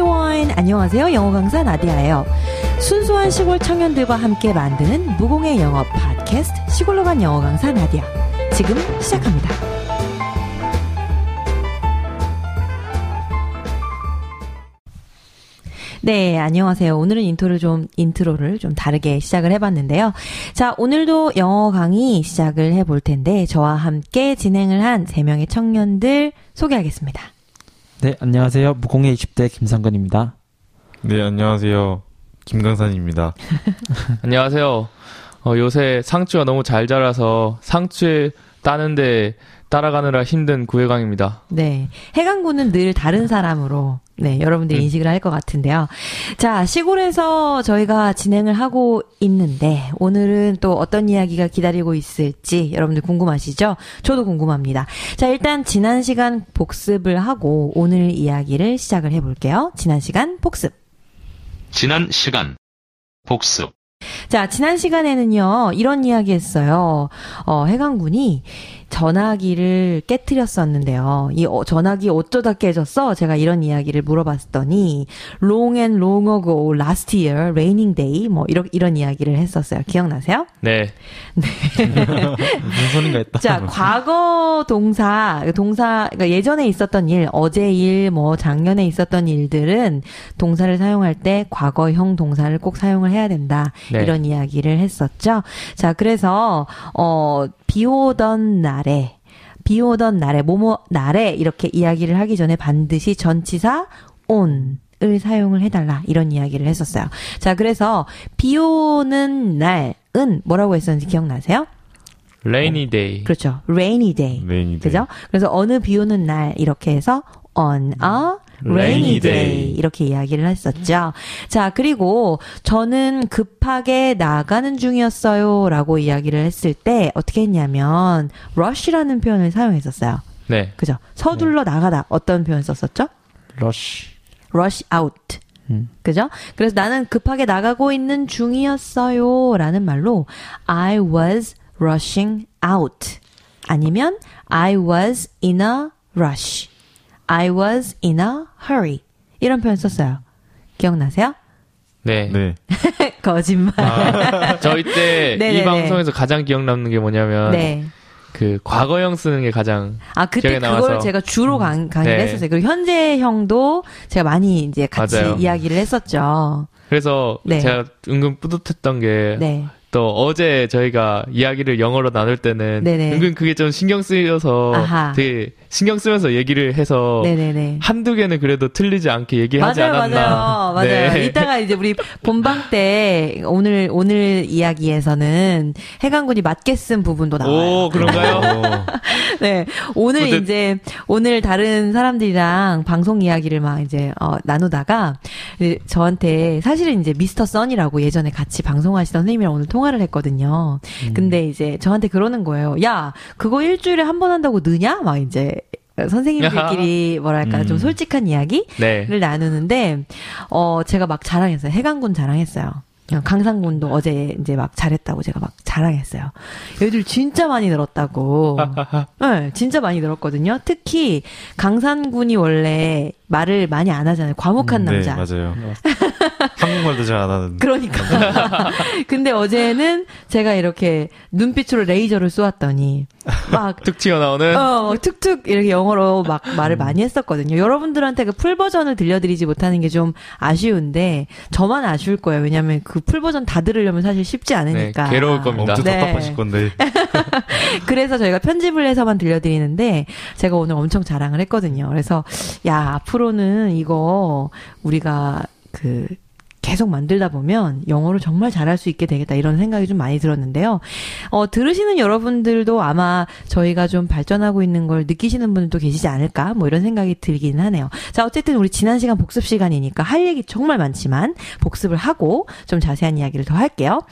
everyone. 안녕하세요. 영어 강사 나디아예요. 순수한 시골 청년들과 함께 만드는 무공해 영어 팟캐스트 시골로 간 영어 강사 나디아. 지금 시작합니다. 네, 안녕하세요. 오늘은 인트로를 좀, 인트로를 좀 다르게 시작을 해봤는데요. 자, 오늘도 영어 강의 시작을 해볼 텐데, 저와 함께 진행을 할 3명의 청년들 소개하겠습니다. 네, 안녕하세요. 무공의 20대 김상근입니다. 네, 안녕하세요. 김강산입니다. 안녕하세요. 어, 요새 상추가 너무 잘 자라서 상추 따는데 따라가느라 힘든 구혜강입니다. 네. 해강군은 늘 다른 사람으로, 네, 여러분들이 음. 인식을 할 것 같은데요. 자, 시골에서 저희가 진행을 하고 있는데, 오늘은 또 어떤 이야기가 기다리고 있을지 여러분들 궁금하시죠? 저도 궁금합니다. 자, 일단 지난 시간 복습을 하고 오늘 이야기를 시작을 해 볼게요. 지난 시간 복습. 지난 시간 복습 자, 지난 시간에는요, 이런 이야기 했어요. 어, 해강군이 전화기를 깨뜨렸었는데요. 이 어, 전화기 어쩌다 깨졌어? 제가 이런 이야기를 물어봤더니, long and long ago, last year, raining day, 뭐, 이런, 이런 이야기를 했었어요. 기억나세요? 네. 무슨 소린가 했다. 자, 과거 동사, 동사, 그러니까 예전에 있었던 일, 어제 일, 뭐, 작년에 있었던 일들은 동사를 사용할 때 과거형 동사를 꼭 사용을 해야 된다. 네. 이런 이야기를 했었죠. 자, 그래서, 어, 비 오던 날 에, 비 오던 날에, 뭐뭐 날에 이렇게 이야기를 하기 전에 반드시 전치사 on. 을 사용을 해달라 이런 이야기를 했었어요. 자, 그래서 비 오는 날은 뭐라고 했었는지 기억나세요? Rainy day. 그렇죠. rainy day. rainy 그죠? 그래서 어느 비 오는 날 이렇게 해서 on a rainy day. 이렇게 이야기를 했었죠. 자, 그리고 저는 급하게 나가는 중이었어요라고 이야기를 했을 때 어떻게 했냐면 rush라는 표현을 사용했었어요. 네. 그죠? 서둘러 나가다 어떤 표현 썼었죠? 러쉬. rush out. 음. 그죠? 그래서 나는 급하게 나가고 있는 중이었어요. 라는 말로 I was rushing out. 아니면 I was in a rush. I was in a hurry. 이런 표현 썼어요. 기억나세요? 네. 네. 거짓말. 아, 저희 때 네네네. 이 방송에서 가장 기억 남는 게 뭐냐면 네. 그 과거형 쓰는 게 가장 아, 그때 기억에 그걸. 제가 주로 강, 강의를 네. 했었어요. 그리고 현재형도 제가 많이 이제 같이 맞아요. 이야기를 했었죠. 그래서 네. 제가 은근 뿌듯했던 게 네. 또 어제 저희가 이야기를 영어로 나눌 때는 네네. 은근 그게 좀 신경 쓰여서 아하. 되게 신경 쓰면서 얘기를 해서 네네네. 한두 개는 그래도 틀리지 않게 얘기하지 맞아요, 않았나. 맞아요, 맞아요. 네. 이따가 이제 우리 본방 때 오늘 오늘 이야기에서는 해강군이 맞게 쓴 부분도 나와요. 오, 그런가요? 네, 오늘 근데- 이제 오늘 다른 사람들이랑 방송 이야기를 막 이제 어, 나누다가 이제 저한테 사실 은 이제 미스터 선이라고 예전에 같이 방송하시던 선생님이랑 오늘 통화를 했거든요. 음. 근데 이제 저한테 그러는 거예요. 야, 그거 일주일에 한 번 한다고 느냐? 막 이제 선생님들끼리 뭐랄까 좀 음. 솔직한 이야기 네. 를 나누는데 어 제가 막 자랑했어요. 해강군 자랑했어요. 어, 강상군도 어제 이제 막 잘했다고 제가 막 자랑했어요. 얘들 진짜 많이 늘었다고. 네, 진짜 많이 늘었거든요. 특히 강산군이 원래 말을 많이 안 하잖아요. 과묵한 네, 남자. 맞아요. 한국말도 잘 안 하는. 그러니까. 근데 어제는 제가 이렇게 눈빛으로 레이저를 쏘았더니 막 툭 튀어나오는 어, 툭툭 이렇게 영어로 막 말을 많이 했었거든요. 여러분들한테 그 full 버전을 들려드리지 못하는 게 좀 아쉬운데 저만 아쉬울 거예요. 왜냐면 그 full 버전 다 들으려면 사실 쉽지 않으니까. 네, 괴로울 겁니다. 엄청 네. 답답하실 건데. 그래서 저희가 편집을 해서만 들려드리는데 제가 오늘 엄청 자랑을 했거든요. 그래서 야 앞으로는 이거 우리가 그 계속 만들다 보면 영어를 정말 잘할 수 있게 되겠다 이런 생각이 좀 많이 들었는데요. 어, 들으시는 여러분들도 아마 저희가 좀 발전하고 있는 걸 느끼시는 분들도 계시지 않을까 뭐 이런 생각이 들기는 하네요. 자 어쨌든 우리 지난 시간 복습 시간이니까 할 얘기 정말 많지만 복습을 하고 좀 자세한 이야기를 더 할게요.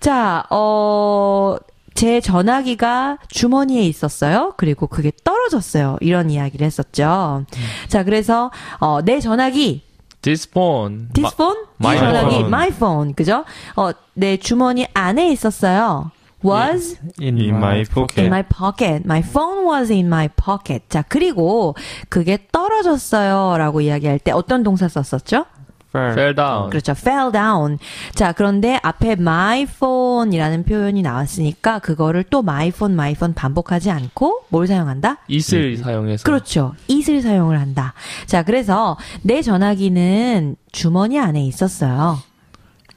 자 어. 제 전화기가 주머니에 있었어요. 그리고 그게 떨어졌어요. 이런 이야기를 했었죠. 자, 그래서, 어, 내 전화기, this phone. this phone? 이 my 전화기, phone. my phone. 그죠? 어, 내 주머니 안에 있었어요. was In, In my pocket. in my pocket. My phone was in my pocket. 자, 그리고 그게 떨어졌어요. 라고 이야기할 때 어떤 동사 썼었죠? Fell. fell down. 그렇죠. fell down. 자, 그런데 앞에 my phone이라는 표현이 나왔으니까 그거를 또 my phone, my phone 반복하지 않고 뭘 사용한다? it을 사용해서. 그렇죠. it을 사용을 한다. 자, 그래서 내 전화기는 주머니 안에 있었어요.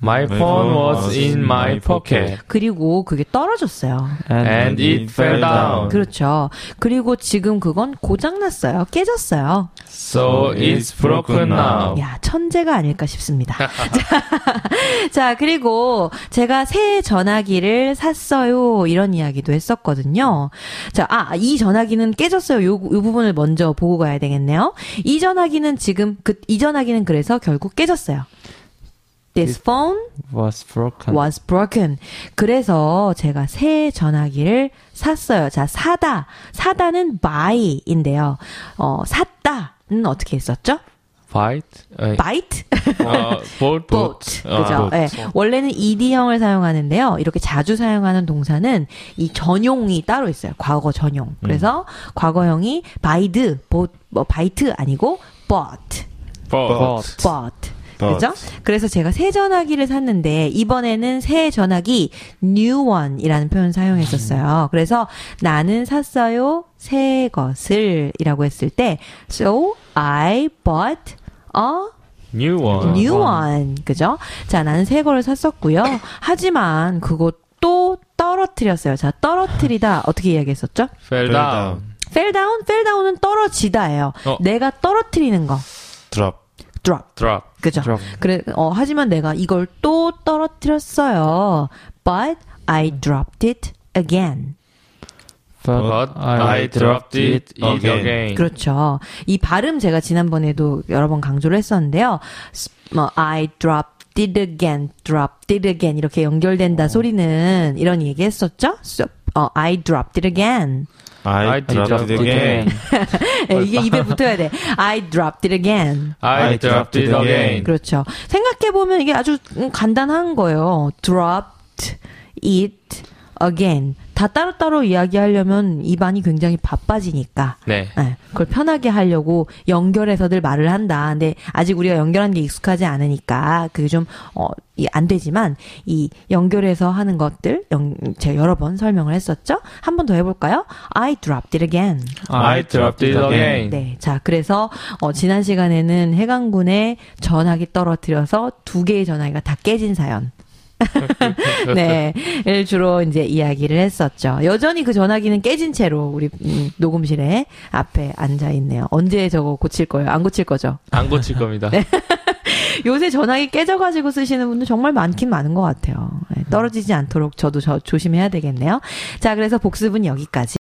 My phone was in my pocket. 그리고 그게 떨어졌어요. And it fell down. 그렇죠. 그리고 지금 그건 고장났어요. 깨졌어요. So it's broken now. 야, 천재가 아닐까 싶습니다. 자, 자, 그리고 제가 새 전화기를 샀어요. 이런 이야기도 했었거든요. 자, 아, 이 전화기는 깨졌어요. 요, 요 부분을 먼저 보고 가야 되겠네요. 이 전화기는 지금, 그, 이 전화기는 그래서 결국 깨졌어요. This phone Was broken. was broken. 그래서 제가 새 전화기를 샀어요. 자, 사다. 사다는 buy인데요. 어, 샀다는 어떻게 했었죠? 에, bite? 어, boat. boat. 어, 그죠? 예. 원래는 ed형을 사용하는데요. 이렇게 자주 사용하는 동사는 이 전용이 따로 있어요. 과거 전용. 그래서 과거형이 buyed, bought, 뭐 bite 아니고 bought. boat. bought. Bought. 그죠? 그래서 제가 새 전화기를 샀는데 이번에는 새 전화기 new one이라는 표현 사용했었어요. 그래서 나는 샀어요 새 것을이라고 했을 때 so I bought a New one. new one. 그죠? 자, 나는 새 거를 샀었고요. 하지만 그거 또 떨어뜨렸어요. 자, 떨어뜨리다 어떻게 이야기했었죠? Fell Fell down. fell down, fell down은 떨어지다예요. 어. 내가 떨어뜨리는 거. drop. Drop. Drop. 그죠? Drop. 그래, 어, 하지만 내가 이걸 또 떨어뜨렸어요. But I dropped it again. But I dropped it again. again. 그렇죠. 이 발음 제가 지난번에도 여러 번 강조를 했었는데요. 스- 뭐, I dropped it again, dropped it again 이렇게 연결된다 소리는 이런 얘기 했었죠? So, 어, I dropped it again. I, I dropped it again. 예, 이게 입에 붙어야 돼. I dropped it again. I dropped it again. 그렇죠. 생각해 보면 이게 아주 음, 간단한 거예요. dropped it again. 다 따로따로 이야기하려면 입안이 굉장히 바빠지니까. 네. 네, 그걸 편하게 하려고 연결해서들 말을 한다. 근데 아직 우리가 연결하는 게 익숙하지 않으니까 그게 좀, 어, 이 안 되지만 이 연결해서 하는 것들, 영, 제가 여러 번 설명을 했었죠? 한 번 더 해볼까요? I dropped it again. I dropped it again. 네. 자, 그래서, 어, 지난 시간에는 해강군의 전화기 떨어뜨려서 두 개의 전화기가 다 깨진 사연. 네. 를 주로 이제 이야기를 했었죠. 여전히 그 전화기는 깨진 채로 우리 음, 녹음실에 앞에 앉아 있네요. 언제 저거 고칠 거예요? 안 고칠 거죠? 안 고칠 겁니다. 요새 전화기 깨져가지고 쓰시는 분들 정말 많긴 많은 것 같아요. 네, 떨어지지 않도록 저도 저 조심해야 되겠네요. 자, 그래서 복습은 여기까지.